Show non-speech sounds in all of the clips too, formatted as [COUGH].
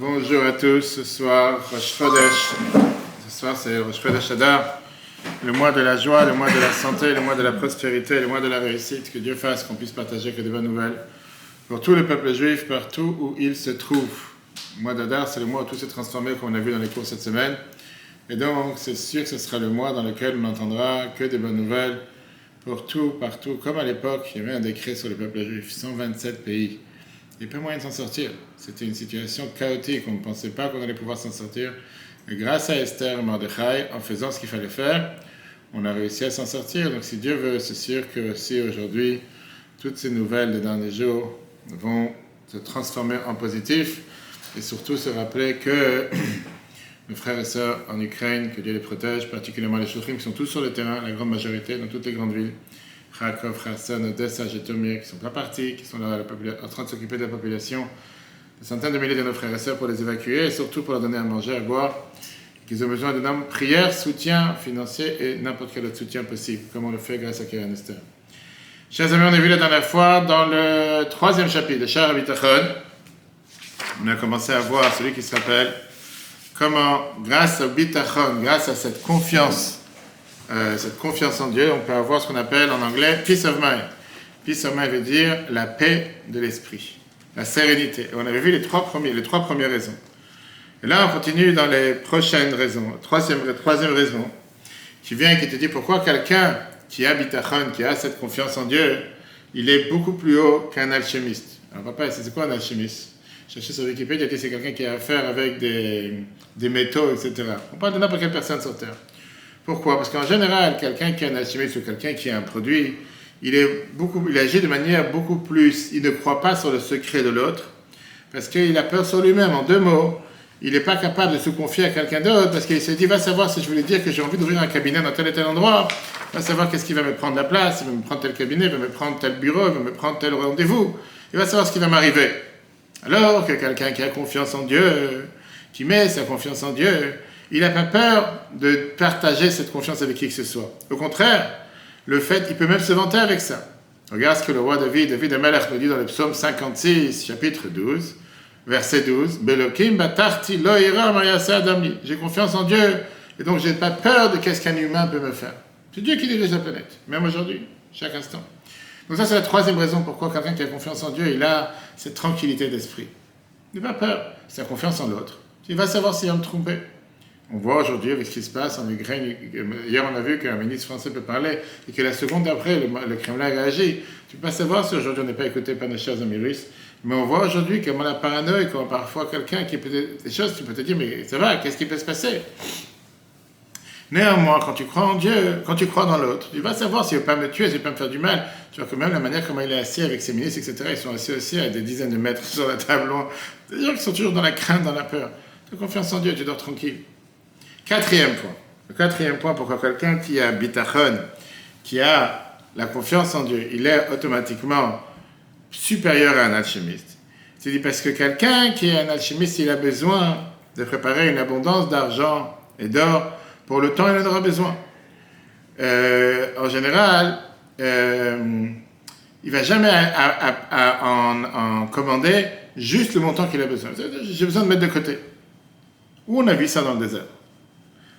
Bonjour à tous, ce soir, Rosh Chodesh. Ce soir, c'est Rosh Chodesh Adar, le mois de la joie, le mois de la santé, le mois de la prospérité, le mois de la réussite. Que Dieu fasse qu'on puisse partager que de bonnes nouvelles pour tous les peuples juifs, partout où ils se trouvent. Le mois d'Adar, c'est le mois où tout s'est transformé, comme on a vu dans les cours cette semaine. Et donc, c'est sûr que ce sera le mois dans lequel on n'entendra que des bonnes nouvelles pour tout, partout. Comme à l'époque, il y avait un décret sur le peuple juif, 127 pays. Il n'y a pas moyen de s'en sortir. C'était une situation chaotique, on ne pensait pas qu'on allait pouvoir s'en sortir. Et grâce à Esther et en faisant ce qu'il fallait faire, on a réussi à s'en sortir. Donc si Dieu veut, c'est sûr que si aujourd'hui, toutes ces nouvelles des derniers jours vont se transformer en positif, et surtout se rappeler que [CLEARS THROAT] nos frères et sœurs en Ukraine, que Dieu les protège, particulièrement les Shofrim qui sont tous sur le terrain, la grande majorité, dans toutes les grandes villes. Kharkov, Kherson, Odessa, Jetomir, qui sont pas partis, qui sont là en train de s'occuper de la population, des centaines de milliers de nos frères et sœurs pour les évacuer et surtout pour leur donner à manger, à boire, qu'ils ont besoin de notre prière, soutien financier et n'importe quel autre soutien possible, comme on le fait grâce à Keren Esther. Chers amis, on a vu la dernière fois dans le troisième chapitre de Shah Bitachon, on a commencé à voir celui qui se rappelle comment, grâce au Bitachon, grâce à cette confiance, euh, cette confiance en Dieu, on peut avoir ce qu'on appelle en anglais peace of mind. Peace of mind veut dire la paix de l'esprit, la sérénité. On avait vu les trois, premiers, les trois premières raisons. Et là, on continue dans les prochaines raisons. Troisième, raison, qui vient et qui te dit pourquoi quelqu'un qui a bitachon, qui a cette confiance en Dieu, il est beaucoup plus haut qu'un alchimiste. Alors, papa, c'est quoi un alchimiste? Cherchez sur Wikipédia, c'est quelqu'un qui a affaire avec des, des métaux, etc. On parle de n'importe quelle personne sur Terre. Pourquoi? Parce qu'en général, quelqu'un qui est un alchimiste ou quelqu'un qui a un produit, il, est beaucoup, agit de manière beaucoup plus. Il ne croit pas sur le secret de l'autre, parce qu'il a peur sur lui-même. En deux mots, il n'est pas capable de se confier à quelqu'un d'autre, parce qu'il se dit va savoir si je voulais dire que j'ai envie d'ouvrir un cabinet dans tel et tel endroit, va savoir qu'est-ce qui va me prendre la place, il va me prendre tel cabinet, il va me prendre tel bureau, il va me prendre tel rendez-vous, il va savoir ce qui va m'arriver. Alors que quelqu'un qui a confiance en Dieu, qui met sa confiance en Dieu, il n'a pas peur de partager cette confiance avec qui que ce soit. Au contraire, le fait, il peut même se vanter avec ça. Regarde ce que le roi David, David Amalek nous dit dans le psaume 56, chapitre 12, verset 12. Belokim batarti lo adamli. J'ai confiance en Dieu, et donc je n'ai pas peur de qu'est-ce qu'un humain peut me faire. C'est Dieu qui dirige la planète, même aujourd'hui, chaque instant. Donc ça, c'est la troisième raison pourquoi quelqu'un qui a confiance en Dieu, il a cette tranquillité d'esprit. Il n'a pas peur, c'est la confiance en l'autre. Il va savoir s'il va me tromper. On voit aujourd'hui avec ce qui se passe en Ukraine. Hier, on a vu qu'un ministre français peut parler et que la seconde d'après, le, Kremlin a réagi. Tu peux pas savoir si aujourd'hui on n'est pas écouté par nos chers amis russes. Mais on voit aujourd'hui comment la paranoïa, comment parfois quelqu'un qui peut des choses, tu peux te dire, mais ça va, qu'est-ce qui peut se passer? Néanmoins, quand tu crois en Dieu, quand tu crois dans l'autre, tu vas savoir s'il ne veut pas me tuer, s'il ne veut pas me faire du mal. Tu vois que même la manière comment il est assis avec ses ministres, etc., ils sont assis aussi à des dizaines de mètres [LAUGHS] sur la table. Des gens qui sont toujours dans la crainte, dans la peur. Tu as confiance en Dieu, tu dors tranquille. Quatrième point. Le quatrième point, pourquoi quelqu'un qui a bitachon, qui a la confiance en Dieu, il est automatiquement supérieur à un alchimiste. C'est dit parce que quelqu'un qui est un alchimiste, il a besoin de préparer une abondance d'argent et d'or pour le temps il en aura besoin. Euh, en général, euh, il va jamais en, commander juste le montant qu'il a besoin. J'ai besoin de mettre de côté. Où on a vu ça dans le désert?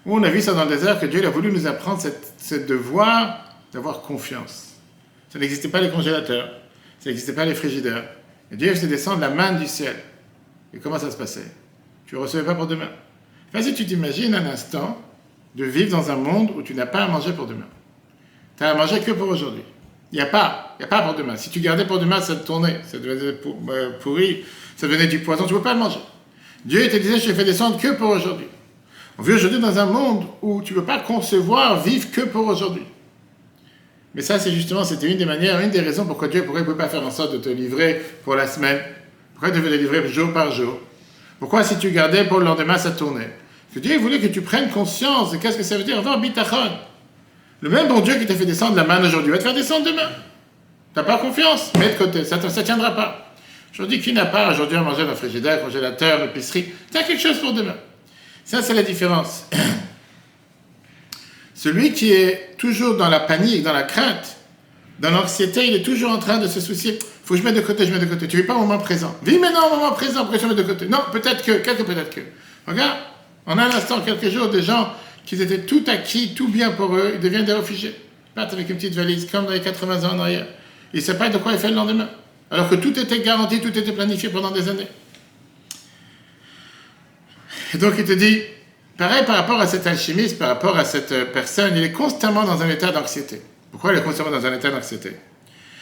On a vu ça dans le désert, que Dieu a voulu nous apprendre ce devoir d'avoir confiance. Ça n'existait pas les congélateurs, ça n'existait pas les frigidaires. Et Dieu faisait descendre la main du ciel. Et comment ça se passait? Tu ne recevais pas pour demain. Enfin, si tu t'imagines un instant de vivre dans un monde où tu n'as pas à manger pour demain. Tu as à manger que pour aujourd'hui. Il n'y a pas, il n'y a pas pour demain. Si tu gardais pour demain, ça tournait, ça devenait euh, pourri, ça devenait du poison, tu ne peux pas le manger. Dieu te disait, je te fais descendre que pour aujourd'hui. On vit aujourd'hui dans un monde où tu ne peux pas concevoir vivre que pour aujourd'hui. Mais ça, c'est justement, c'était une des manières, une des raisons pourquoi Dieu ne peut pas faire en sorte de te livrer pour la semaine. Pourquoi il devait te livrer jour par jour? Pourquoi si tu gardais pour le lendemain, ça tournait? Parce que Dieu voulait que tu prennes conscience de qu'est-ce que ça veut dire avoir bitachon. Le même bon Dieu qui t'a fait descendre la main aujourd'hui va te faire descendre demain. Tu n'as pas confiance, mets de côté, ça ne tiendra pas. Aujourd'hui, qui n'a pas aujourd'hui à manger dans le frigidaire, congélateur, l'épicerie? Tu as quelque chose pour demain. Ça, c'est la différence. [COUGHS] Celui qui est toujours dans la panique, dans la crainte, Dans l'anxiété, il est toujours en train de se soucier. Faut que je mette de côté, je mets de côté. Tu vis pas au moment présent. Vis maintenant au moment présent, pourquoi je mets de côté Non, peut-être que, quelques peut-être que. Regarde, a un instant, quelques jours, des gens qui étaient tout acquis, tout bien pour eux, ils deviennent des réfugiés. Ils partent avec une petite valise, comme dans les 80 ans en arrière. Ils ne savent pas de quoi ils font le lendemain. Alors que tout était garanti, tout était planifié pendant des années. Et donc il te dit, pareil par rapport à cet alchimiste, par rapport à cette personne, il est constamment dans un état d'anxiété. Pourquoi il est constamment dans un état d'anxiété?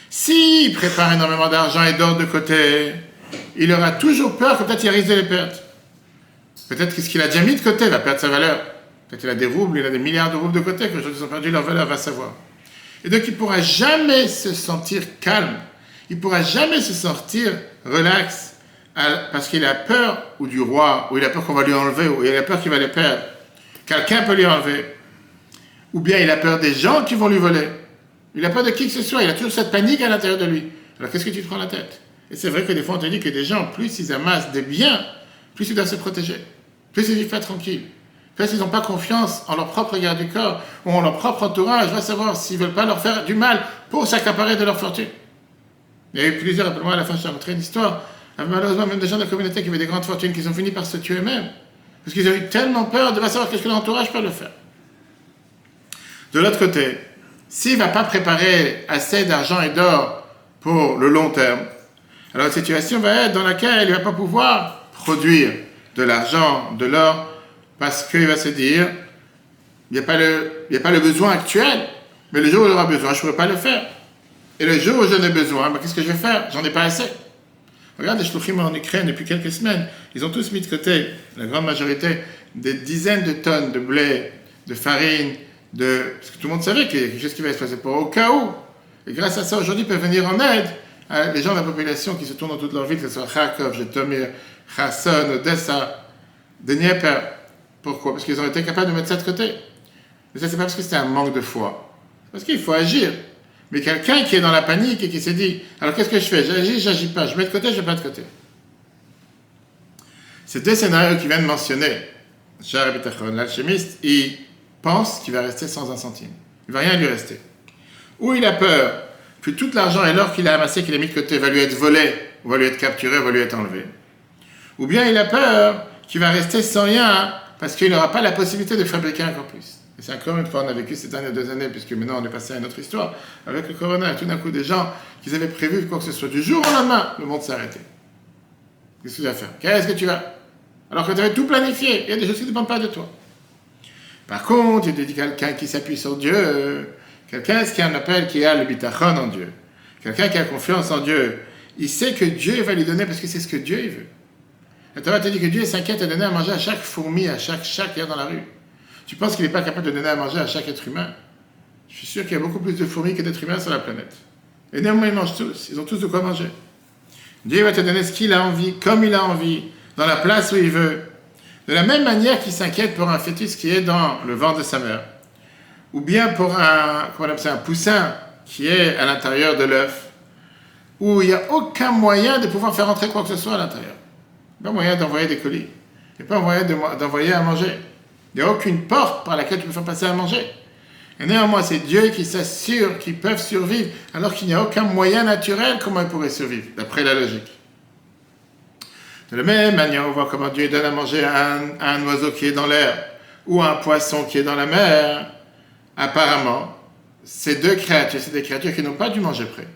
S'il prépare énormément d'argent et d'or de côté, il aura toujours peur que peut-être il risque de les perdre. Peut-être que ce qu'il a déjà mis de côté va perdre sa valeur. Peut-être qu'il a des roubles, il a des milliards de roubles de côté, que ils ont perdu leur valeur, va savoir. Et donc il ne pourra jamais se sentir calme, il ne pourra jamais se sentir relax, parce qu'il a peur ou du roi, ou il a peur qu'on va lui enlever, ou il a peur qu'il va les perdre. Quelqu'un peut lui enlever. Ou bien il a peur des gens qui vont lui voler. Il a peur de qui que ce soit, il a toujours cette panique à l'intérieur de lui. Alors qu'est-ce que tu te prends la tête? Et c'est vrai que des fois on te dit que des gens, plus ils amassent des biens, plus ils doivent se protéger. Plus ils vivent pas tranquilles. Plus ils n'ont pas confiance en leur propre garde du corps ou en leur propre entourage, va savoir s'ils veulent pas leur faire du mal pour s'accaparer de leur fortune. Il y a eu plusieurs, rappelle-moi à la fin, montré une histoire. Malheureusement, même des gens de la communauté qui avaient des grandes fortunes, qui ont fini par se tuer eux-mêmes. Parce qu'ils ont eu tellement peur de ne pas savoir qu'est-ce que l'entourage peut le faire. De l'autre côté, s'il ne va pas préparer assez d'argent et d'or pour le long terme, alors la situation va être dans laquelle il ne va pas pouvoir produire de l'argent, de l'or, parce qu'il va se dire, il n'y a, pas le, a pas le besoin actuel, mais le jour où il aura besoin, je ne pourrai pas le faire. Et le jour où j'en ai besoin, ben, qu'est-ce que je vais faire? J'en ai pas assez. Regarde les shluchim en Ukraine depuis quelques semaines, ils ont tous mis de côté, la grande majorité, des dizaines de tonnes de blé, de farine, de... Parce que tout le monde savait qu'il y a quelque chose qui va se passer pour au cas où. Et grâce à ça, aujourd'hui, ils peuvent venir en aide à les gens de la population qui se tournent dans toute leur ville, que ce soit Kharkov, Jetomir, Kherson, Odessa, Dnieper. Pourquoi? Parce qu'ils ont été capables de mettre ça de côté. Mais ça, c'est pas parce que c'était un manque de foi. Parce qu'il faut agir. Mais quelqu'un qui est dans la panique et qui s'est dit, alors qu'est-ce que je fais? J'agis, j'agis pas. Je mets de côté, je mets pas de côté. Ces deux scénarios qu'il vient de mentionner, l'alchimiste, il pense qu'il va rester sans un centime. Il va rien lui rester. Ou il a peur que tout l'argent et l'or qu'il a amassé, qu'il a mis de côté, va lui être volé, va lui être capturé, va lui être enlevé. Ou bien il a peur qu'il va rester sans rien parce qu'il n'aura pas la possibilité de fabriquer encore plus. Et c'est encore une fois, on a vécu ces dernières deux années, puisque maintenant on est passé à une autre histoire, avec le corona, et tout d'un coup, des gens qui avaient prévu quoi que ce soit, du jour au lendemain, le monde s'est arrêté. Qu'est-ce que tu vas faire? Qu'est-ce que tu vas? Alors que tu avais tout planifié, il y a des choses qui ne dépendent pas de toi. Par contre, il dit quelqu'un qui s'appuie sur Dieu, quelqu'un, qui un appel qui a le bitachon en Dieu, quelqu'un qui a confiance en Dieu, il sait que Dieu va lui donner parce que c'est ce que Dieu veut. La Torah te dit que Dieu s'inquiète de donner à manger à chaque fourmi, à chaque chat qui est dans la rue. Tu penses qu'il n'est pas capable de donner à manger à chaque être humain? Je suis sûr qu'il y a beaucoup plus de fourmis que d'êtres humains sur la planète. Et néanmoins, ils mangent tous. Ils ont tous de quoi manger. Dieu va te donner ce qu'il a envie, comme il a envie, dans la place où il veut. De la même manière qu'il s'inquiète pour un fœtus qui est dans le ventre de sa mère. Ou bien pour un, comment un poussin qui est à l'intérieur de l'œuf. Où il n'y a aucun moyen de pouvoir faire entrer quoi que ce soit à l'intérieur. Pas moyen d'envoyer des colis. A pas moyen d'envoyer à manger. Il n'y a aucune porte par laquelle tu peux faire passer à manger. Et néanmoins, c'est Dieu qui s'assure qu'ils peuvent survivre, alors qu'il n'y a aucun moyen naturel comment ils pourraient survivre, d'après la logique. De la même manière, on voit comment Dieu donne à manger à un, oiseau qui est dans l'air ou à un poisson qui est dans la mer. Apparemment, ces deux créatures, c'est des créatures qui n'ont pas dû manger près.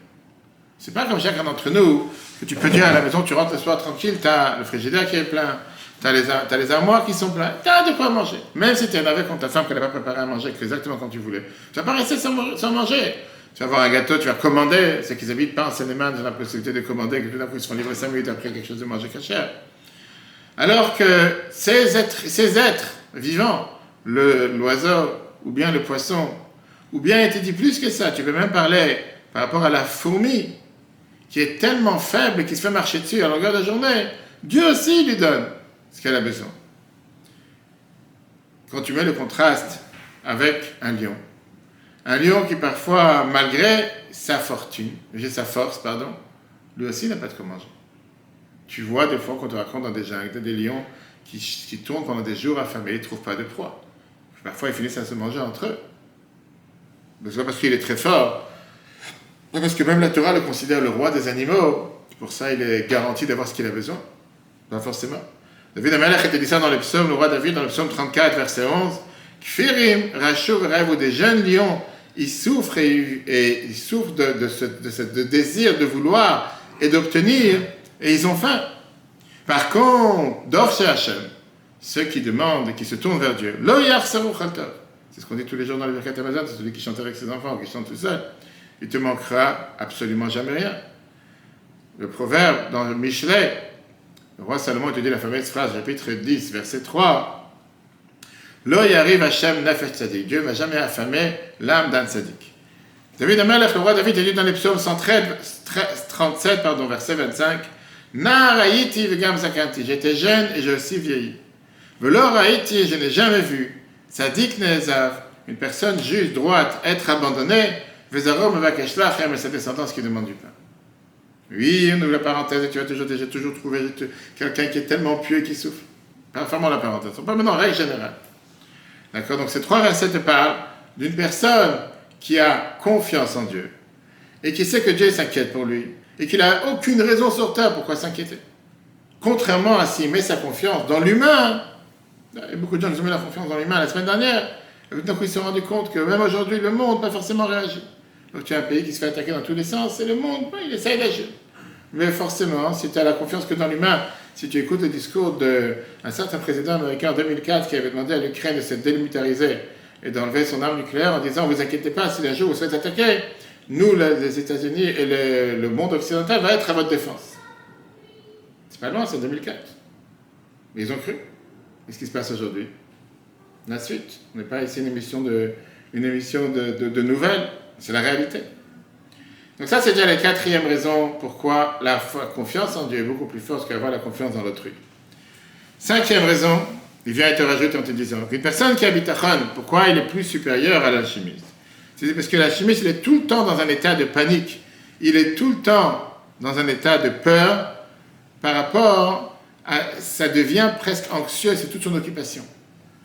C'est pas comme chacun d'entre nous que tu peux dire à la maison, tu rentres le soir tranquille, tu as le frigidaire qui est plein, tu as, les armoires qui sont pleines, tu as de quoi manger. Même si tu es avec contre ta femme qu'elle n'a pas préparé à manger exactement comme tu voulais. Tu vas pas rester sans, manger. Tu vas avoir un gâteau, tu vas commander. C'est qu'ils habitent pas en ils ont la possibilité de commander, que tout d'un coup ils se font livrer 5 minutes après quelque chose de manger cher. Alors que ces êtres, ces êtres vivants, l'oiseau ou bien le poisson, ou bien il te dit plus que ça, tu peux même parler par rapport à la fourmi, qui est tellement faible et qui se fait marcher dessus à longueur de journée, Dieu aussi lui donne ce qu'elle a besoin. Quand tu mets le contraste avec un lion, un lion qui parfois, malgré sa fortune, sa force, pardon, lui aussi n'a pas de quoi manger. Tu vois des fois qu'on te raconte dans des jungles, des lions qui, qui tournent pendant des jours affamés, ils ne trouvent pas de proie. Parfois, ils finissent à se manger entre eux. C'est pas parce qu'il est très fort Parce que même la Torah le considère le roi des animaux. Pour ça, il est garanti d'avoir ce qu'il a besoin. Pas forcément. David Amalek était dit ça dans le psaume, le roi David, dans le psaume 34, verset 11. Kfirim, Rachou, rêve des jeunes lions, ils souffrent et, ils souffrent de, ce, désir de vouloir et d'obtenir, et ils ont faim. Par contre, Dor Hashem, ceux qui demandent et qui se tournent vers Dieu, Lo c'est ce qu'on dit tous les jours dans le Birkat Amazon, c'est celui qui chante avec ses enfants qui chante tout seul, il te manquera absolument jamais rien. Le proverbe dans le Michelet, le roi Salomon te dit la fameuse phrase, chapitre 10, verset 3, Lo arrive Hashem nefesh tzadik. Dieu ne va jamais affamer l'âme d'un tzadik. David Amelech, le roi David, dit dans les psaumes 137, pardon, verset 25, Na'araïti vegam zakanti. J'étais jeune et j'ai aussi vieilli. Velo raïti, je n'ai jamais vu. Tzadik nezav, une personne juste, droite, être abandonnée, vezarom vakeshlach, et sa descendance qui demande du pain. Oui, on ouvre la parenthèse et tu as toujours, déjà toujours trouvé quelqu'un qui est tellement pieux et qui souffre. Fermons la parenthèse. On parle maintenant en règle générale. D'accord Donc ces trois versets te parlent d'une personne qui a confiance en Dieu et qui sait que Dieu s'inquiète pour lui et qu'il n'a aucune raison sur terre pourquoi s'inquiéter. Contrairement à s'il met sa confiance dans l'humain, et beaucoup de gens ont mis la confiance dans l'humain la semaine dernière, et donc ils se sont rendus compte que même aujourd'hui le monde n'a pas forcément réagi. Donc tu as un pays qui se fait attaquer dans tous les sens et le monde, il essaye d'agir. Mais forcément, si tu as la confiance que dans l'humain, si tu écoutes le discours d'un certain président américain en 2004 qui avait demandé à l'Ukraine de se démilitariser et d'enlever son arme nucléaire en disant Vous inquiétez pas, si un jour vous faites attaquer, nous, les États-Unis et le, monde occidental va être à votre défense. C'est pas loin, c'est 2004. Mais ils ont cru. Qu'est-ce qui se passe aujourd'hui La suite. On n'est pas ici une émission de nouvelles, c'est la réalité. Donc ça, c'est déjà la quatrième raison pourquoi la confiance en Dieu est beaucoup plus forte qu'avoir la confiance dans l'autrui. Cinquième raison, il vient être rajouté en te disant qu'une personne qui habite à Khan, pourquoi il est plus supérieur à l'alchimiste? C'est parce que l'alchimiste, il est tout le temps dans un état de panique. Il est tout le temps dans un état de peur par rapport à... Ça devient presque anxieux, c'est toute son occupation.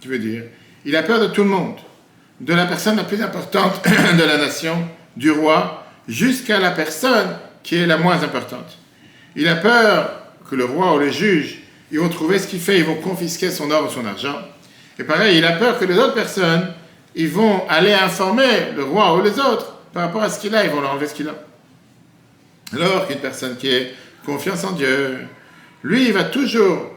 Tu veux dire Il a peur de tout le monde, de la personne la plus importante [CLEARS THROAT] de la nation, du roi, jusqu'à la personne qui est la moins importante. Il a peur que le roi ou le juge, ils vont trouver ce qu'il fait, ils vont confisquer son or ou son argent. Et pareil, il a peur que les autres personnes, ils vont aller informer le roi ou les autres par rapport à ce qu'il a, ils vont leur enlever ce qu'il a. Alors qu'une personne qui est confiance en Dieu, lui, il va toujours,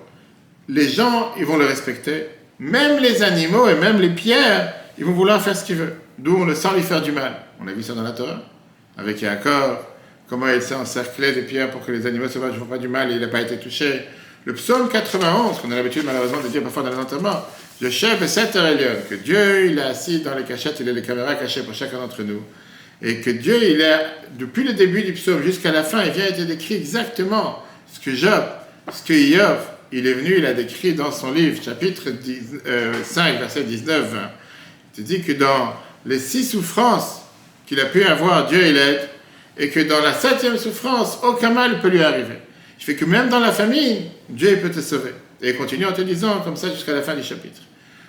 les gens, ils vont le respecter. Même les animaux et même les pierres, ils vont vouloir faire ce qu'ils veulent. D'où on le sent lui faire du mal. On a vu ça dans la Torah avec Yaakov, comment il s'est encerclé des pierres pour que les animaux sauvages ne font pas du mal et il n'a pas été touché. Le psaume 91, qu'on a l'habitude malheureusement de dire parfois dans les enterrements, le chef est sept que Dieu il est assis dans les cachettes, il a les caméras cachées pour chacun d'entre nous. Et que Dieu, il est, depuis le début du psaume jusqu'à la fin, il vient être décrit exactement ce que Job, ce que Yov, il est venu, il a décrit dans son livre, chapitre 5, euh, verset 19, Il dit que dans les six souffrances qu'il a pu avoir, Dieu il aide, et que dans la septième souffrance, aucun mal ne peut lui arriver. Je fais que même dans la famille, Dieu peut te sauver. Et il continue en te disant comme ça jusqu'à la fin du chapitre.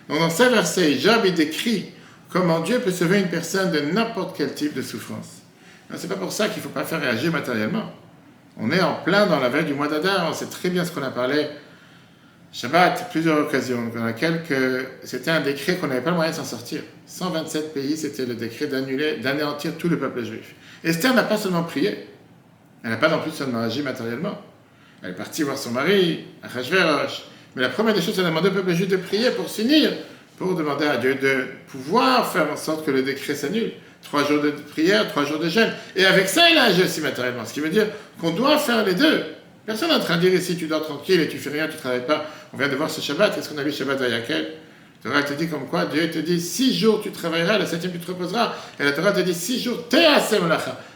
Donc dans ces versets, Job il décrit comment Dieu peut sauver une personne de n'importe quel type de souffrance. C'est pas pour ça qu'il ne faut pas faire réagir matériellement. On est en plein dans la veille du mois d'Adar, on sait très bien ce qu'on a parlé Shabbat, plusieurs occasions, dans lesquelles c'était un décret qu'on n'avait pas le moyen de s'en sortir. 127 pays, c'était le décret d'annuler, d'anéantir tout le peuple juif. Esther n'a pas seulement prié, elle n'a pas non plus seulement agi matériellement. Elle est partie voir son mari, à Rajverosh. Mais la première des choses, elle a demandé au peuple juif de prier pour s'unir, pour demander à Dieu de pouvoir faire en sorte que le décret s'annule. Trois jours de prière, trois jours de jeûne. Et avec ça, il a agi aussi matériellement. Ce qui veut dire qu'on doit faire les deux. Personne n'est en train de dire ici tu dors tranquille et tu fais rien, tu ne travailles pas. On vient de voir ce Shabbat. Qu'est-ce qu'on a vu Shabbat à Yakel? La Torah te dit comme quoi Dieu te dit six jours tu travailleras, le septième tu te reposeras. Et la Torah te dit six jours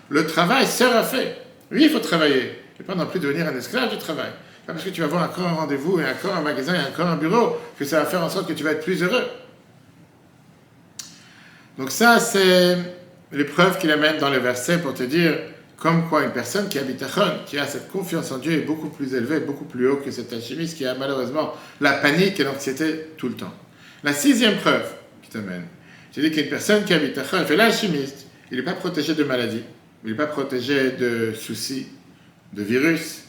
Le travail sera fait. Oui, il faut travailler. Et pas non plus devenir un esclave du travail. Pas parce que tu vas voir encore un rendez-vous et encore un magasin et encore un bureau que ça va faire en sorte que tu vas être plus heureux. Donc ça, c'est l'épreuve qu'il amène dans le verset pour te dire comme quoi une personne qui habite à Chon, qui a cette confiance en Dieu, est beaucoup plus élevée, beaucoup plus haut que cet alchimiste qui a malheureusement la panique et l'anxiété tout le temps. La sixième preuve qui t'amène, j'ai dit qu'une personne qui habite à Chon fait l'alchimiste, il n'est pas protégé de maladie. il n'est pas protégé de soucis, de virus,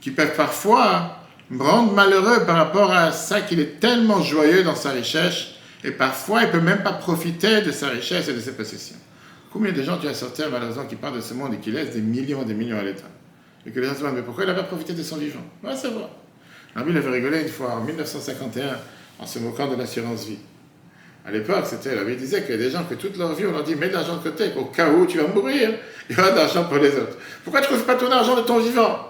qui peuvent parfois rendre malheureux par rapport à ça qu'il est tellement joyeux dans sa richesse, et parfois il ne peut même pas profiter de sa richesse et de ses possessions. Combien de gens tu as sortir malheureusement qui partent de ce monde et qui laissent des millions et des millions à l'État? Et que les gens se demandent, mais pourquoi il n'a pas profité de son vivant? On va savoir. Alors, il avait rigolé une fois en 1951 en se moquant de l'assurance vie. À l'époque, c'était, il disait qu'il y a des gens que toute leur vie, on leur dit, mets de l'argent de côté, qu'au cas où tu vas mourir, [LAUGHS] il y aura de l'argent pour les autres. Pourquoi tu ne trouves pas ton argent de ton vivant?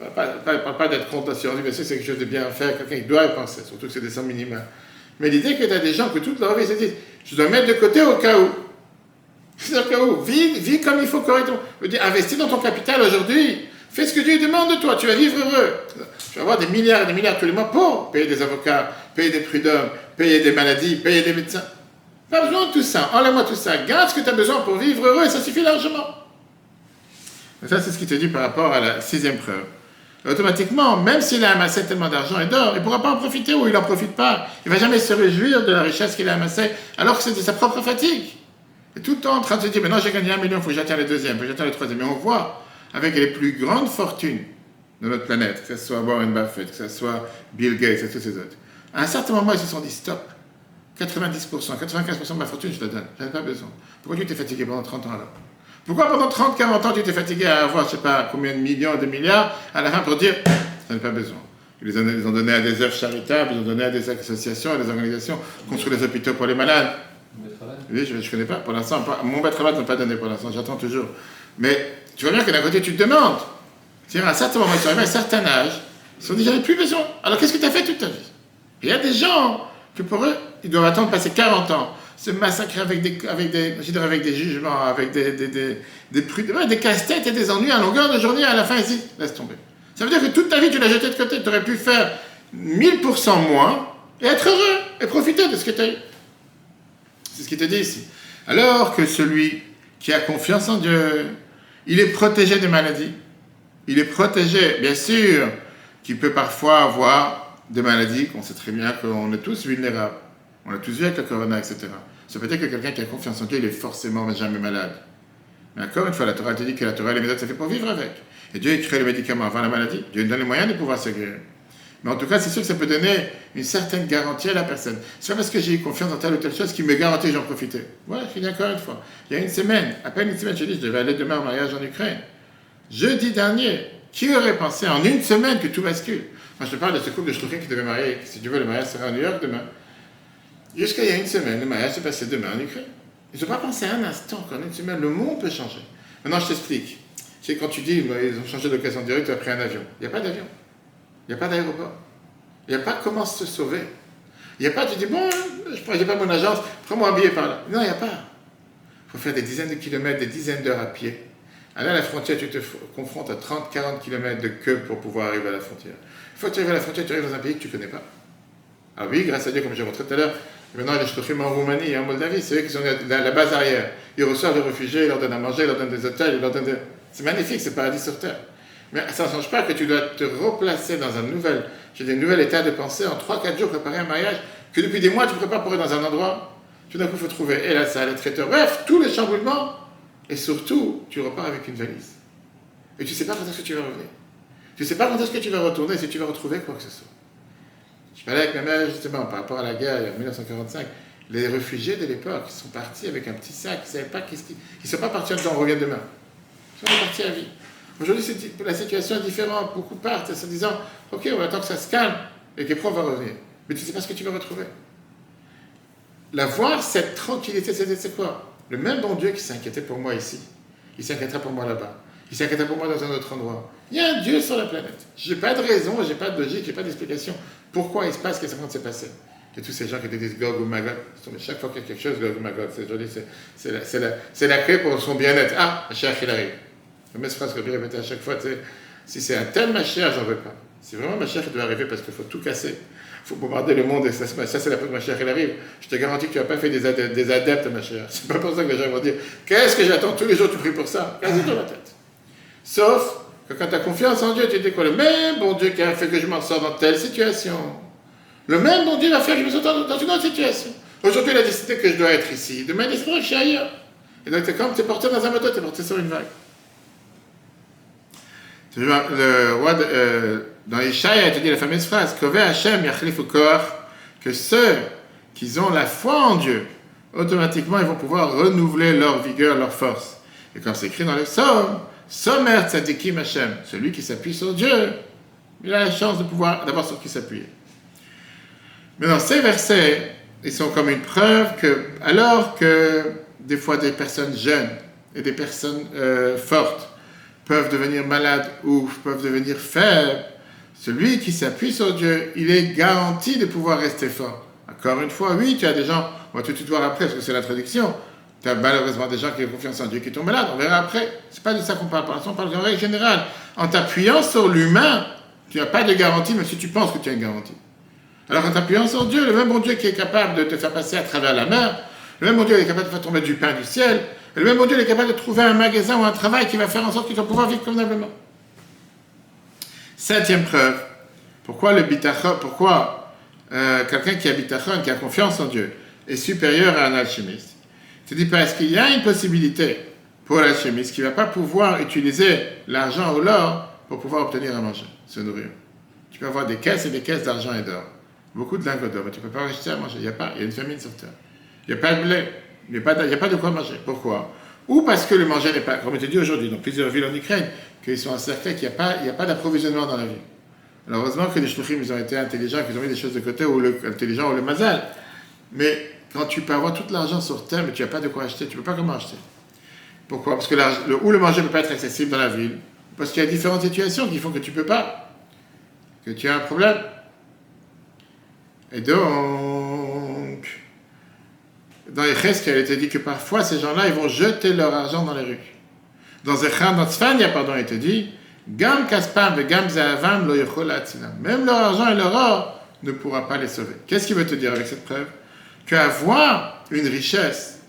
Ne parle pas, d'être contre l'assurance vie, mais c'est quelque chose de bien faire, quelqu'un qui doit y penser, surtout que c'est des sommes minimales. Mais l'idée que tu as des gens que toute leur vie se disent, je dois mettre de côté au cas où. [LAUGHS] C'est au cas où. Vis, vis comme il faut correctement. Investis dans ton capital aujourd'hui. Fais ce que Dieu demande de toi, tu vas vivre heureux. Tu vas avoir des milliards et des milliards tous les mois pour payer des avocats, payer des prud'hommes, payer des maladies, payer des médecins. Pas besoin de tout ça. Enlève-moi tout ça. Garde ce que tu as besoin pour vivre heureux et ça suffit largement. Et ça, c'est ce qui te dit par rapport à la sixième preuve. Automatiquement, même s'il a amassé tellement d'argent et d'or, il ne pourra pas en profiter ou il n'en profite pas. Il ne va jamais se réjouir de la richesse qu'il a amassée alors que c'est de sa propre fatigue. Et tout le temps en train de se dire, mais non, j'ai gagné un million, il faut que j'atteigne le deuxième, il faut que j'atteigne le troisième. Mais on voit avec les plus grandes fortunes de notre planète, que ce soit Warren Buffett, que ce soit Bill Gates et tous ces autres. À un certain moment, ils se sont dit stop. 90%, 95% de ma fortune, je la donne. Je n'en ai pas besoin. Pourquoi tu t'es fatigué pendant 30 ans alors? Pourquoi pendant 30, 40 ans, tu t'es fatigué à avoir, je ne sais pas, combien de millions, de milliards, à la fin pour dire, j'en ai pas besoin? Ils les ont donné à des œuvres charitables, ils ont donné à des associations, à des organisations, construire des hôpitaux pour les malades. Oui, je ne connais pas. Pour l'instant, mon maître n'a pas donné pour l'instant, j'attends toujours. Mais tu vois bien que d'un côté, tu te demandes. C'est-à-dire, à un certain moment, ils sont arrivés à un certain âge, ils sont déjà plus besoin. Alors qu'est-ce que tu as fait toute ta vie? Il y a des gens que pour eux, ils doivent attendre passer 40 ans, se massacrer avec des, avec des, avec des jugements, avec des, des, des, des, des casse-têtes et des ennuis à longueur de journée, à la fin, ici, laisse tomber. Ça veut dire que toute ta vie, tu l'as jeté de côté. Tu aurais pu faire 1000% moins et être heureux et profiter de ce que tu as eu. C'est ce qu'il te dit ici. Alors que celui qui a confiance en Dieu, il est protégé des maladies. Il est protégé, bien sûr, qu'il peut parfois avoir des maladies qu'on sait très bien qu'on est tous vulnérables. On l'a tous vu avec le corona, etc. Ça peut être que quelqu'un qui a confiance en Dieu, il est forcément jamais malade. Mais encore une fois, la Torah te dit que la Torah et les méthodes, c'est fait pour vivre avec. Et Dieu, il crée le médicament avant la maladie. Dieu donne les moyens de pouvoir se. Mais en tout cas, c'est sûr que ça peut donner une certaine garantie à la personne. C'est pas parce que j'ai eu confiance dans telle ou telle chose qui me garantit que j'en profiter. Voilà, je finis encore une fois. Il y a une semaine, à peine une semaine, je dis, je devais aller demain au mariage en Ukraine. Jeudi dernier, qui aurait pensé en une semaine que tout bascule? Moi, je te parle de ce couple de qui devait marier. Si tu veux, le mariage sera à New York demain. Jusqu'à il y a une semaine, le mariage s'est passé demain en Ukraine. Ils n'ont pas pensé un instant qu'en une semaine, le monde peut changer. Maintenant, je t'explique. C'est quand tu dis, ils ont changé d'occasion directe, tu as pris un avion. Il n'y a pas d'avion. Il n'y a pas d'aéroport. Il n'y a pas comment se sauver. Il n'y a pas, tu dis, bon, je n'ai pas mon agence, prends-moi un billet par là. Non, il n'y a pas. Il faut faire des dizaines de kilomètres, des dizaines d'heures à pied. Allez à la frontière, tu te confrontes à 30-40 kilomètres de queue pour pouvoir arriver à la frontière. Une fois que tu arrives à la frontière, tu arrives dans un pays que tu ne connais pas. Ah oui, grâce à Dieu, comme j'ai montré tout à l'heure, maintenant les Shtochim en Roumanie et en Moldavie, c'est eux qui sont la, la base arrière. Ils reçoivent les réfugiés, ils leur donnent à manger, ils leur donnent des hôtels, ils leur donnent des... C'est magnifique, c'est paradis sur terre. Mais ça ne change pas que tu dois te replacer dans un nouvel, j'ai nouvel état de pensée en 3-4 jours préparer un mariage que depuis des mois tu prépares pour être dans un endroit. Tout d'un coup, il faut trouver et la salle, les traiteurs, bref, tous les chamboulements. Et surtout, tu repars avec une valise. Et tu ne sais pas quand est-ce que tu vas revenir. Tu ne sais pas quand est-ce que tu vas retourner, si tu vas retrouver quoi que ce soit. Je parlais avec ma mère justement par rapport à la guerre en 1945. Les réfugiés de l'époque, sont partis avec un petit sac, ils ne savaient pas qu'est-ce qu'ils. Ils ne sont pas partis en disant on revient demain. Ils sont partis à vie. Aujourd'hui, la situation est différente. Beaucoup partent en se disant Ok, on attend que ça se calme et que va revenir. Mais tu ne sais pas ce que tu vas retrouver. La voir, cette tranquillité, c'est quoi? Le même bon Dieu qui s'inquiétait pour moi ici, il s'inquiétera pour moi là-bas. Il s'inquiétera pour moi dans un autre endroit. Il y a un Dieu sur la planète. Je n'ai pas de raison, je n'ai pas de logique, je n'ai pas d'explication. Pourquoi il se passe ce qui est en train de se passer Et tous ces gens qui disent Gog ou Magog, chaque fois qu'il y a quelque chose, Gog ou Magog, c'est la, clé pour son bien-être. Ah, cher, il. Même phrase que je répète à chaque fois, si c'est un tel Mashiach, j'en veux pas. Si vraiment Mashiach doit arriver parce qu'il faut tout casser, il faut bombarder le monde et ça, c'est la que Mashiach il arrive. Je te garantis que tu n'as pas fait des adeptes, des adeptes Mashiach. C'est pas pour ça que les gens vont dire Qu'est-ce que j'attends? Tous les jours, tu pries pour ça Vas-y dans la tête. Sauf que quand tu as confiance en Dieu, tu dis quoi? Le même bon Dieu qui a fait que je m'en sors dans telle situation. Le même bon Dieu va faire que je me sors dans une autre situation. Aujourd'hui, il a décidé que je dois être ici. Demain, il décidera que je suis ailleurs. Et donc, c'est comme tu es porté dans un moteur, tu es porté sur une vague. Le roi de, euh, te dit la fameuse phrase que ceux qui ont la foi en Dieu, automatiquement, ils vont pouvoir renouveler leur vigueur, leur force. Et comme c'est écrit dans le psaume, Somer Tzadikim Hashem, celui qui s'appuie sur Dieu, il a la chance de pouvoir d'avoir sur qui s'appuyer. Mais dans ces versets, ils sont comme une preuve que, alors que des fois des personnes jeunes et des personnes euh, fortes peuvent devenir malades ou peuvent devenir faibles, celui qui s'appuie sur Dieu, il est garanti de pouvoir rester fort. Encore une fois, oui, tu as des gens, on va tout de voir après, parce que c'est la traduction, tu as malheureusement des gens qui ont confiance en Dieu qui tombent malades, on verra après. C'est pas de ça qu'on parle, on parle de règle générale. En t'appuyant sur l'humain, tu n'as pas de garantie, même si tu penses que tu as une garantie. Alors en t'appuyant sur Dieu, le même bon Dieu qui est capable de te faire passer à travers la mer, le même bon Dieu qui est capable de faire tomber du pain du ciel, le même bon Dieu est capable de trouver un magasin ou un travail qui va faire en sorte qu'il va pouvoir vivre convenablement. Septième preuve, pourquoi le bitachon, pourquoi euh, quelqu'un qui a bitachon, qui a confiance en Dieu, est supérieur à un alchimiste? C'est dit parce qu'il y a une possibilité pour l'alchimiste qui ne va pas pouvoir utiliser l'argent ou l'or pour pouvoir obtenir à manger, se nourrir. Tu peux avoir des caisses et des caisses d'argent et d'or, beaucoup de lingots d'or, tu ne peux pas acheter à manger. Il y a pas, il y a une famine sur terre. Il n'y a pas de blé, il n'y a, pas de quoi manger. Pourquoi? Ou parce que le manger n'est pas, comme je te dit aujourd'hui, dans plusieurs villes en Ukraine, qu'ils sont encerclés, qu'il n'y a pas, pas d'approvisionnement dans la ville. Alors heureusement que les shluchim, ils ont été intelligents, qu'ils ont mis des choses de côté, ou l'intelligent ou le mazal. Mais quand tu peux avoir tout l'argent sur terre, mais tu n'as pas de quoi acheter, tu ne peux pas comment acheter. Pourquoi? Parce que le, ou le manger ne peut pas être accessible dans la ville, parce qu'il y a différentes situations qui font que tu ne peux pas, que tu as un problème. Et donc, dans les il été dit que parfois ces gens-là, ils vont jeter leur argent dans les rues. Dans Zechran, dans Tzfania, pardon, il était dit, Gam Kaspam et Gam Zahavam Même leur argent et leur or ne pourra pas les sauver. Qu'est-ce qu'il veut te dire avec cette preuve? Qu'avoir une richesse,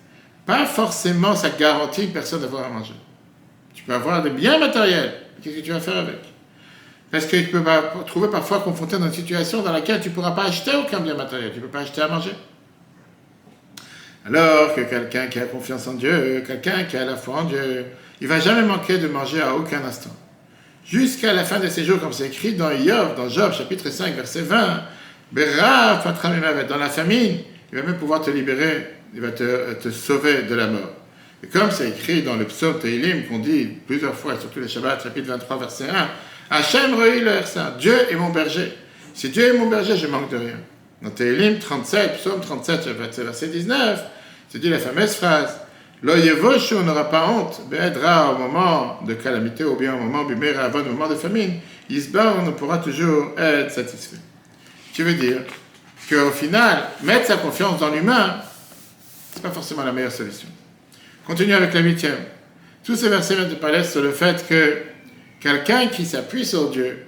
pas forcément ça garantit une personne d'avoir à manger. Tu peux avoir des biens matériels, qu'est-ce que tu vas faire avec? Parce que tu peux trouver parfois confronté dans une situation dans laquelle tu ne pourras pas acheter aucun bien matériel, tu ne peux pas acheter à manger. Alors que quelqu'un qui a confiance en Dieu, quelqu'un qui a la foi en Dieu, il va jamais manquer de manger à aucun instant. Jusqu'à la fin de ses jours, comme c'est écrit dans Job, dans Job chapitre 5, verset 20, dans la famine, il va même pouvoir te libérer, il va te, te sauver de la mort. Et comme c'est écrit dans le psaume Teilim, qu'on dit plusieurs fois, surtout les Shabbat, chapitre 23, verset 1, Hachem Dieu est mon berger. Si Dieu est mon berger, je manque de rien. Dans Teilim 37, psaume 37, verset 19, c'est dit la fameuse phrase on n'aura pas honte, Bédra au moment de calamité ou bien au moment bimera, au moment de famine, Isba, on pourra toujours être satisfait. Tu veux dire qu'au final, mettre sa confiance dans l'humain, ce n'est pas forcément la meilleure solution. Continue avec la huitième. Tous ces versets viennent de parler sur le fait que quelqu'un qui s'appuie sur Dieu,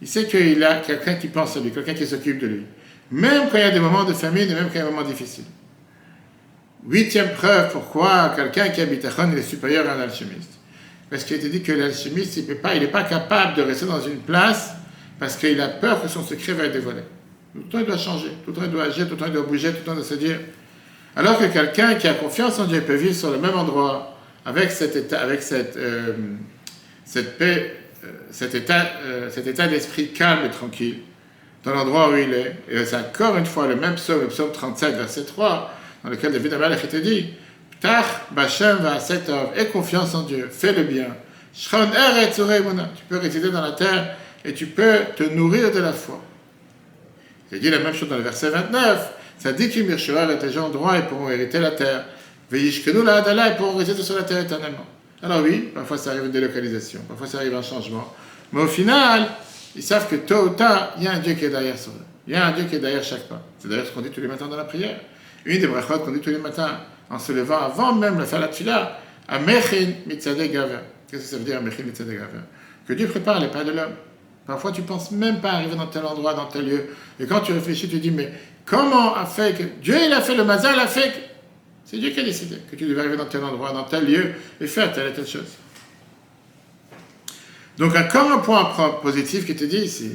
il sait qu'il a quelqu'un qui pense à lui, quelqu'un qui s'occupe de lui. Même quand il y a des moments de famine et même quand il y a des moments difficiles. Huitième preuve pourquoi quelqu'un qui habite à Khon est supérieur à un alchimiste. Parce qu'il été dit que l'alchimiste, il n'est pas, pas capable de rester dans une place parce qu'il a peur que son secret va être dévoilé. Tout le temps, il doit changer, tout le temps, il doit agir, tout le temps, il doit bouger, tout le temps, il doit se dire. Alors que quelqu'un qui a confiance en Dieu peut vivre sur le même endroit, avec cet état, avec cette, euh, cette paix, euh, cet état, euh, cet état d'esprit calme et tranquille, dans l'endroit où il est. Et c'est encore une fois le même psaume, le psaume 37, verset 3 dans lequel David Amalek était dit Tach Bashem va aie confiance en Dieu, fais le bien. Tu peux résider dans la terre et tu peux te nourrir de la foi. Il dit la même chose dans le verset 29. Ça dit qu'il et tes gens droits et pourront hériter la terre. Veillishkenu la Adala et pourront résider sur la terre éternellement. Alors oui, parfois ça arrive une délocalisation, parfois ça arrive un changement. Mais au final, ils savent que tôt ou tard, il y a un Dieu qui est derrière eux. Il y a un Dieu qui est derrière chaque pas. C'est d'ailleurs ce qu'on dit tous les matins dans la prière. Une des brachot qu'on dit tous les matins, en se levant avant même de faire la tfila, Amechin mitzadeh gaver. Qu'est-ce que ça veut dire Amechin mitzadeh gaver Que Dieu prépare les pas de l'homme. Parfois, tu penses même pas arriver dans tel endroit, dans tel lieu. Et quand tu réfléchis, tu dis, mais comment a fait que Dieu, il a fait le mazal, a fait que. C'est Dieu qui a décidé que tu devais arriver dans tel endroit, dans tel lieu, et faire telle et telle chose. Donc, encore un point positif qui te dit ici,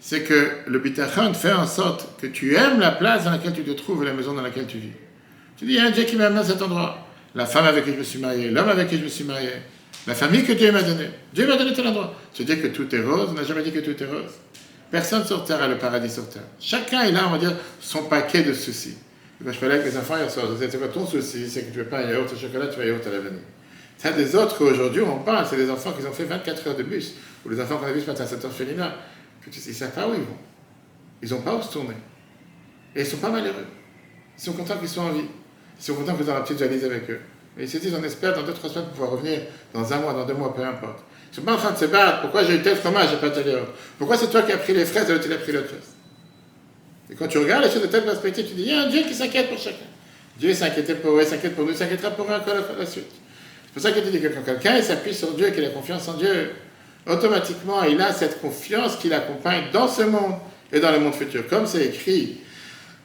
c'est que le bitachon fait en sorte que tu aimes la place dans laquelle tu te trouves et la maison dans laquelle tu vis. Tu dis, il y a un Dieu qui m'a amené à cet endroit. La femme avec qui je me suis marié, l'homme avec qui je me suis marié, La famille que Dieu m'a donnée. Dieu m'a donné tel endroit. Tu dis que tout est rose, on n'a jamais dit que tout est rose. Personne sur terre a le paradis sur terre. Chacun est là, on va dire, son paquet de soucis. Je parlais avec les enfants hier soir, je disais, c'est quoi ton souci? C'est que tu veux pas un yaourt au chocolat, tu veux un yaourt à l'avenir. As des autres aujourd'hui, on parle, c'est des enfants qui ont fait 24 heures de bus, ou les enfants qu'on a vus ce matin à cette orphelinat, que tu sais, ils savent pas où ils vont. Ils n'ont pas où se tourner. Et ils sont pas malheureux. Ils sont contents qu'ils soient en vie. Ils sont contents qu'ils aient la petite valise avec eux. Et ils se disent, on espère dans deux, trois semaines pouvoir revenir dans un mois, dans deux mois, peu importe. Ils sont pas en train de se battre. Pourquoi j'ai eu tel fromage, j'ai pas tel yaourt Pourquoi c'est toi qui as pris les fraises et l'autre il a pris l'autre fraise Et quand tu regardes les choses de telle perspective, tu dis, il y a un Dieu qui s'inquiète pour chacun. Dieu s'inquiète pour eux, s'inquiète pour nous, s'inquiétera pour eux encore la suite. C'est pour ça qu'il dit que quand quelqu'un s'appuie sur Dieu, qu'il a confiance en Dieu, automatiquement il a cette confiance qui l'accompagne dans ce monde et dans le monde futur. Comme c'est écrit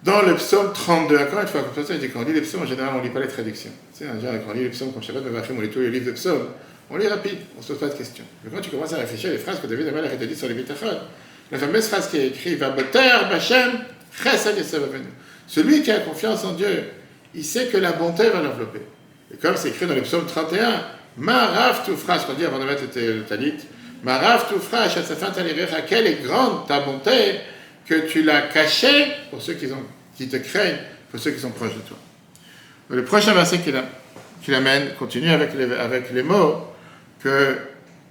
dans le psaume 32, encore une fois, comme ça, quand on lit les psaumes, en général, on ne lit pas les traductions. Tu sais, quand on lit les psaumes, comme Shabbat on lit tous les livres de psaumes, on lit rapide, on ne se pose pas de questions. Mais quand tu commences à réfléchir les phrases que David Amal a dit sur les bitachon, la fameuse phrase qui est écrite, Va boter, Bachem, chesed Celui qui a confiance en Dieu, il sait que la bonté va l'envelopper. Et comme c'est écrit dans le psaume 31, Maraf Toufra, je crois dire avant de mettre le talit, Maraf Toufra, quelle est grande ta bonté, que tu l'as caché pour ceux qui, te craignent, pour ceux qui sont proches de toi. Le prochain verset qu'il amène continue avec les, avec les mots que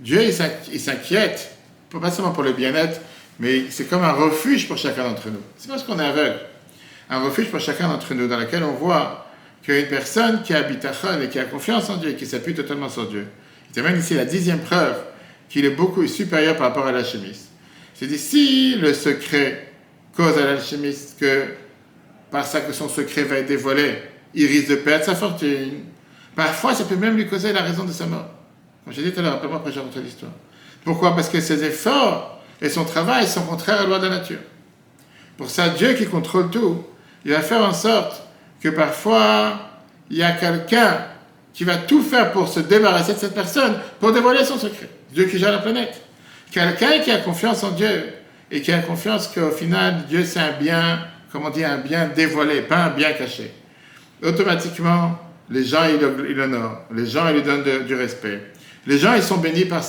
Dieu il s'inquiète, pas seulement pour le bien-être, mais c'est comme un refuge pour chacun d'entre nous. C'est parce qu'on est aveugle. Un refuge pour chacun d'entre nous, dans lequel on voit qu'il y a une personne qui habite à Chon et qui a confiance en Dieu et qui s'appuie totalement sur Dieu. Il termine ici la dixième preuve qu'il est beaucoup supérieur par rapport à l'alchimiste. C'est dit, si le secret cause à l'alchimiste que, par ça que son secret va être dévoilé, il risque de perdre sa fortune, parfois ça peut même lui causer la raison de sa mort. Comme j'ai dit tout à l'heure, après moi, après j'ai l'histoire. Pourquoi? Parce que ses efforts et son travail sont contraires à la loi de la nature. Pour ça, Dieu qui contrôle tout, il va faire en sorte que parfois, il y a quelqu'un qui va tout faire pour se débarrasser de cette personne, pour dévoiler son secret. Dieu qui gère la planète. Quelqu'un qui a confiance en Dieu et qui a confiance qu'au final, Dieu c'est un bien, comment dire, un bien dévoilé, pas un bien caché. Automatiquement, les gens, ils l'honorent, les gens, ils lui donnent du respect. Les gens, ils sont bénis par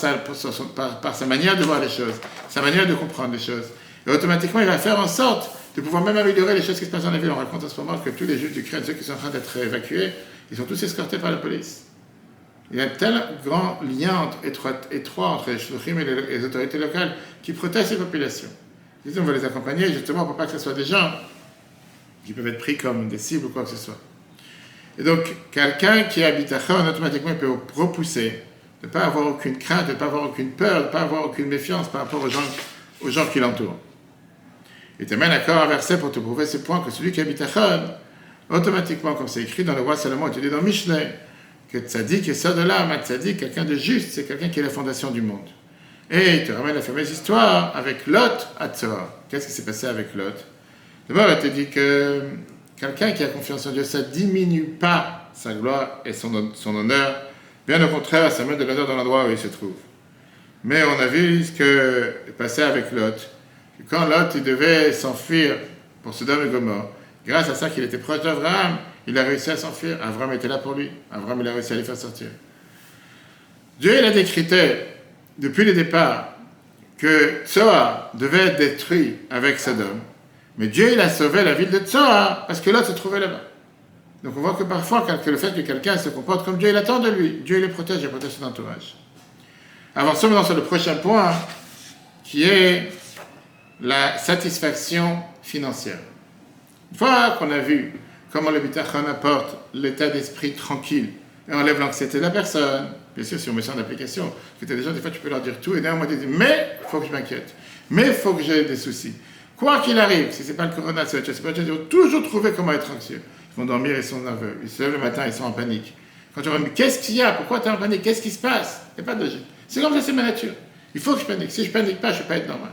par, sa manière de voir les choses, sa manière de comprendre les choses. Et automatiquement, il va faire en sorte de pouvoir même améliorer les choses qui se passent dans la ville. On raconte en ce moment que tous les juifs d'Ukraine, ceux qui sont en train d'être évacués, ils sont tous escortés par la police. Il y a un tel grand lien étroit, entre les shluchim et les, autorités locales qui protègent ces populations. Disons, on va les accompagner justement pour pas que ce soit des gens qui peuvent être pris comme des cibles ou quoi que ce soit. Et donc, quelqu'un qui habite à Chon, automatiquement, peut repousser, ne pas avoir aucune crainte, ne pas avoir aucune peur, ne pas avoir aucune méfiance par rapport aux gens qui l'entourent. Tu mènes encore un verset pour te prouver ce point que celui qui habite à Chon, automatiquement, comme c'est écrit dans le roi Salomon, tu dis dans Mishneh, que tzaddik et ça de là, un tzaddik, quelqu'un de juste, c'est quelqu'un qui est la fondation du monde. Et il te ramène la fameuse histoire avec Lot à Tzor. Qu'est-ce qui s'est passé avec Lot? D'abord, il te dit que quelqu'un qui a confiance en Dieu, ça ne diminue pas sa gloire et son, son honneur. Bien au contraire, ça met de l'honneur dans l'endroit où il se trouve. Mais on a vu ce que passé avec Lot. Quand Lot devait s'enfuir pour Sodome et Gomorre, grâce à ça qu'il était proche d'Abraham, il a réussi à s'enfuir. Abraham était là pour lui. Abraham, il a réussi à les faire sortir. Dieu, il a décrété, depuis le départ, que Tsoa devait être détruit avec Sodome. Mais Dieu, il a sauvé la ville de Tsoa parce que l'autre se trouvait là-bas. Donc on voit que parfois, le fait que quelqu'un se comporte comme Dieu, il attend de lui. Dieu, il le protège, il protège son entourage. Avançons maintenant sur le prochain point, qui est la satisfaction financière. Une fois qu'on a vu comment le bitachon apporte l'état d'esprit tranquille et enlève l'anxiété de la personne. Bien sûr, si on met ça en application, parce que des gens, des fois, tu peux leur dire tout et derrière moi, tu dis, mais il faut que je m'inquiète, mais il faut que j'ai des soucis. Quoi qu'il arrive, si ce n'est pas le corona, c'est pas ils vont toujours trouver comment être anxieux. Ils vont dormir, ils sont nerveux. Ils se lèvent le matin, ils sont en panique. Quand tu leur dis, qu'est-ce qu'il y a? Pourquoi tu es en panique? Qu'est-ce qui se passe? Il n'y a pas de logique. C'est comme ça, c'est ma nature. Il faut que je panique. Si je panique pas, je ne vais pas être normal.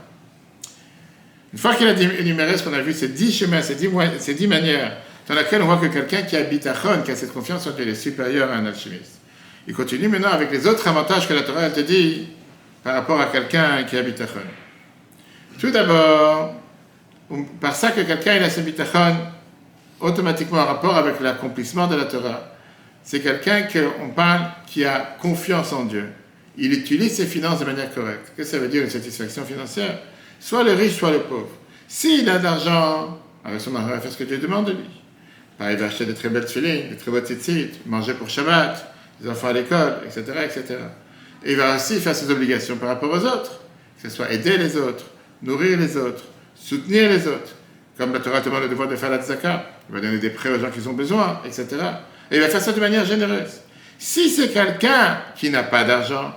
Une fois qu'il a énuméré ce qu'on a vu, ces dix chemins, ces dix, ces dix manières dans laquelle on voit que quelqu'un qui habite à Chon, qui a cette confiance en Dieu, est supérieur à un alchimiste. Il continue maintenant avec les autres avantages que la Torah te dit par rapport à quelqu'un qui habite à Chon. Tout d'abord, par ça que quelqu'un a ce bitachon, automatiquement en rapport avec l'accomplissement de la Torah. C'est quelqu'un qu'on parle qui a confiance en Dieu. il utilise ses finances de manière correcte. Qu'est-ce que ça veut dire une satisfaction financière? Soit le riche, soit le pauvre. S'il a d'argent, avec son argent, il va faire ce que Dieu demande de lui. il va acheter des très belles filines, des très beaux tzitzit, manger pour Shabbat, les enfants à l'école, etc., etc. Et il va aussi faire ses obligations par rapport aux autres, que ce soit aider les autres, nourrir les autres, soutenir les autres. Comme la Torah demande le devoir de faire la tzaka, il va donner des prêts aux gens qui ont besoin, etc. Et il va faire ça de manière généreuse. Si c'est quelqu'un qui n'a pas d'argent,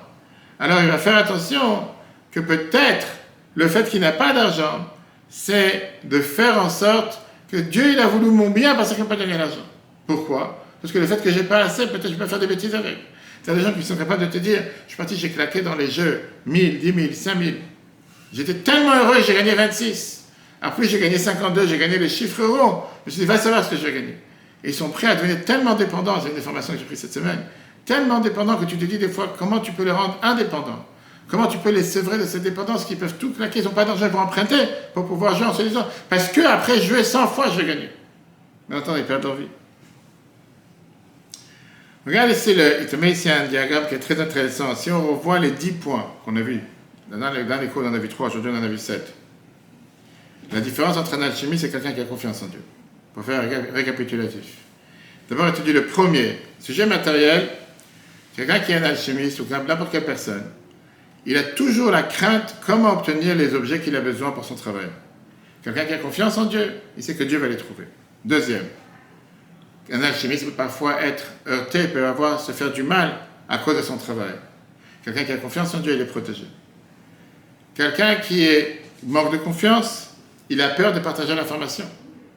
alors il va faire attention que peut-être le fait qu'il n'a pas d'argent, c'est de faire en sorte que Dieu il a voulu mon bien parce qu'il n'a pas donné l'argent. Pourquoi? Parce que le fait que j'ai pas assez, peut-être je peux faire des bêtises avec. A des gens qui sont capables de te dire, je suis parti, j'ai claqué dans les jeux 1000, 10 000, 5000. J'étais tellement heureux, j'ai gagné 26. Après, j'ai gagné 52, j'ai gagné les chiffres ronds. Je me suis dit, va savoir ce que j'ai gagné. Et ils sont prêts à devenir tellement dépendants, c'est une des formations que j'ai prises cette semaine, tellement dépendants que tu te dis des fois, comment tu peux les rendre indépendants Comment tu peux les sevrer de cette dépendance qui peuvent tout claquer? Ils n'ont pas d'argent pour emprunter, pour pouvoir jouer en se disant, parce que après jouer 100 fois, je vais gagner. Mais attends, ils perdent leur vie. Regarde ici, il te met ici un diagramme qui est très intéressant. Si on revoit les 10 points qu'on a vus, dans les, dans les cours on en a vu 3, aujourd'hui on en a vu 7. La différence entre un alchimiste et quelqu'un qui a confiance en Dieu. Pour faire un récapitulatif. D'abord, étudier le premier, sujet matériel. Quelqu'un qui est un alchimiste ou n'importe quelle personne, il a toujours la crainte comment obtenir les objets qu'il a besoin pour son travail. Quelqu'un qui a confiance en Dieu, il sait que Dieu va les trouver. Deuxième, un alchimiste peut parfois être heurté, peut avoir, se faire du mal à cause de son travail. Quelqu'un qui a confiance en Dieu, il est protégé. Quelqu'un qui est, manque de confiance, il a peur de partager l'information.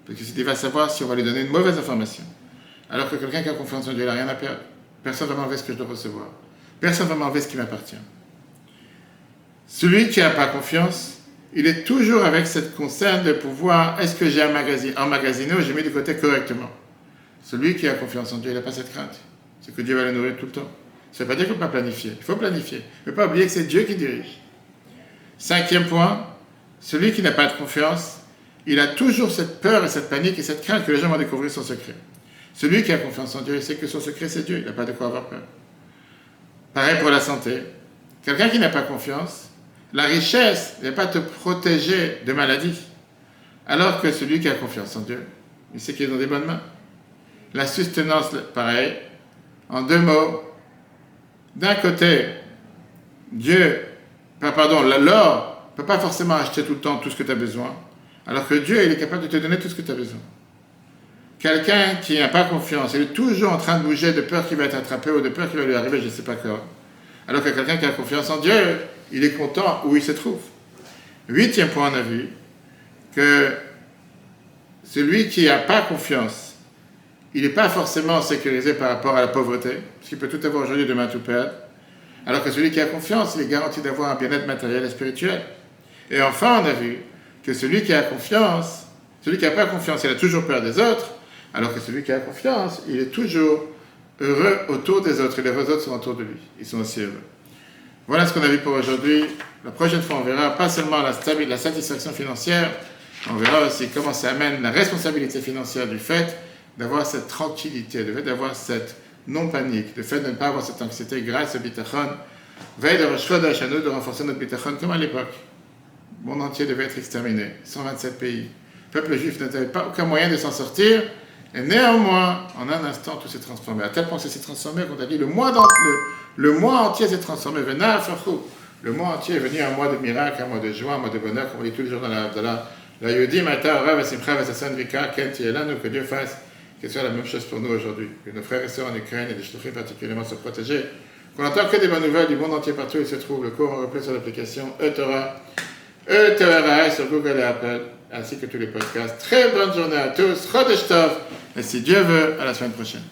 Parce qu'il va savoir si on va lui donner une mauvaise information. Alors que quelqu'un qui a confiance en Dieu, il n'a rien à perdre. Personne ne va m'enlever ce que je dois recevoir. Personne ne va m'enlever ce qui m'appartient. Celui qui n'a pas confiance, il est toujours avec cette concerne de pouvoir, est-ce que j'ai emmagasiné ou j'ai mis de côté correctement? Celui qui a confiance en Dieu, il n'a pas cette crainte. C'est que Dieu va le nourrir tout le temps. Ça ne veut pas dire qu'il ne faut pas planifier. Il faut planifier. Il ne faut pas oublier que c'est Dieu qui dirige. Cinquième point, celui qui n'a pas de confiance, il a toujours cette peur et cette panique et cette crainte que les gens vont découvrir son secret. Celui qui a confiance en Dieu, il sait que son secret c'est Dieu. Il n'a pas de quoi avoir peur. Pareil pour la santé. Quelqu'un qui n'a pas confiance, la richesse ne va pas te protéger de maladies. Alors que celui qui a confiance en Dieu, il sait qu'il est dans des bonnes mains. La sustenance, pareil. En deux mots, d'un côté, Dieu, pardon, l'or ne peut pas forcément acheter tout le temps tout ce que tu as besoin, alors que Dieu, il est capable de te donner tout ce que tu as besoin. Quelqu'un qui n'a pas confiance, il est toujours en train de bouger de peur qu'il va être attrapé ou de peur qu'il va lui arriver, je ne sais pas quoi. Alors que quelqu'un qui a confiance en Dieu, il est content où il se trouve. Huitième point, on a vu que celui qui n'a pas confiance, il n'est pas forcément sécurisé par rapport à la pauvreté, parce qu'il peut tout avoir aujourd'hui, demain tout perdre. Alors que celui qui a confiance, il est garanti d'avoir un bien-être matériel et spirituel. Et enfin, on a vu que celui qui a confiance, celui qui n'a pas confiance, il a toujours peur des autres, alors que celui qui a confiance, il est toujours heureux autour des autres, et les autres sont autour de lui. Ils sont aussi heureux. Voilà ce qu'on a vu pour aujourd'hui. La prochaine fois, on verra pas seulement la, satisfaction financière, on verra aussi comment ça amène la responsabilité financière du fait d'avoir cette tranquillité, le fait d'avoir cette non-panique, le fait de ne pas avoir cette anxiété grâce au bitachon, veille de Rosh à nous de renforcer notre bitachon comme à l'époque. Le monde entier devait être exterminé, 127 pays. Le peuple juif n'avait pas aucun moyen de s'en sortir, et néanmoins, en un instant, tout s'est transformé. À tel point que ça s'est transformé qu'on a dit le mois, le, le mois entier s'est transformé. Le mois entier est venu un mois de miracle, un mois de joie, un mois de bonheur, comme on dit tous les jours dans la, dans la, la que Dieu fasse que soit la même chose pour nous aujourd'hui. Que nos frères et sœurs en Ukraine et les chauffeurs particulièrement soient protégés. Qu'on n'entend que des bonnes nouvelles du monde entier partout où il se trouve. Le cours en replay sur l'application eTorah sur Google et Apple, ainsi que tous les podcasts. Très bonne journée à tous. Chodesh Tov. Et si Dieu veut, à la semaine prochaine.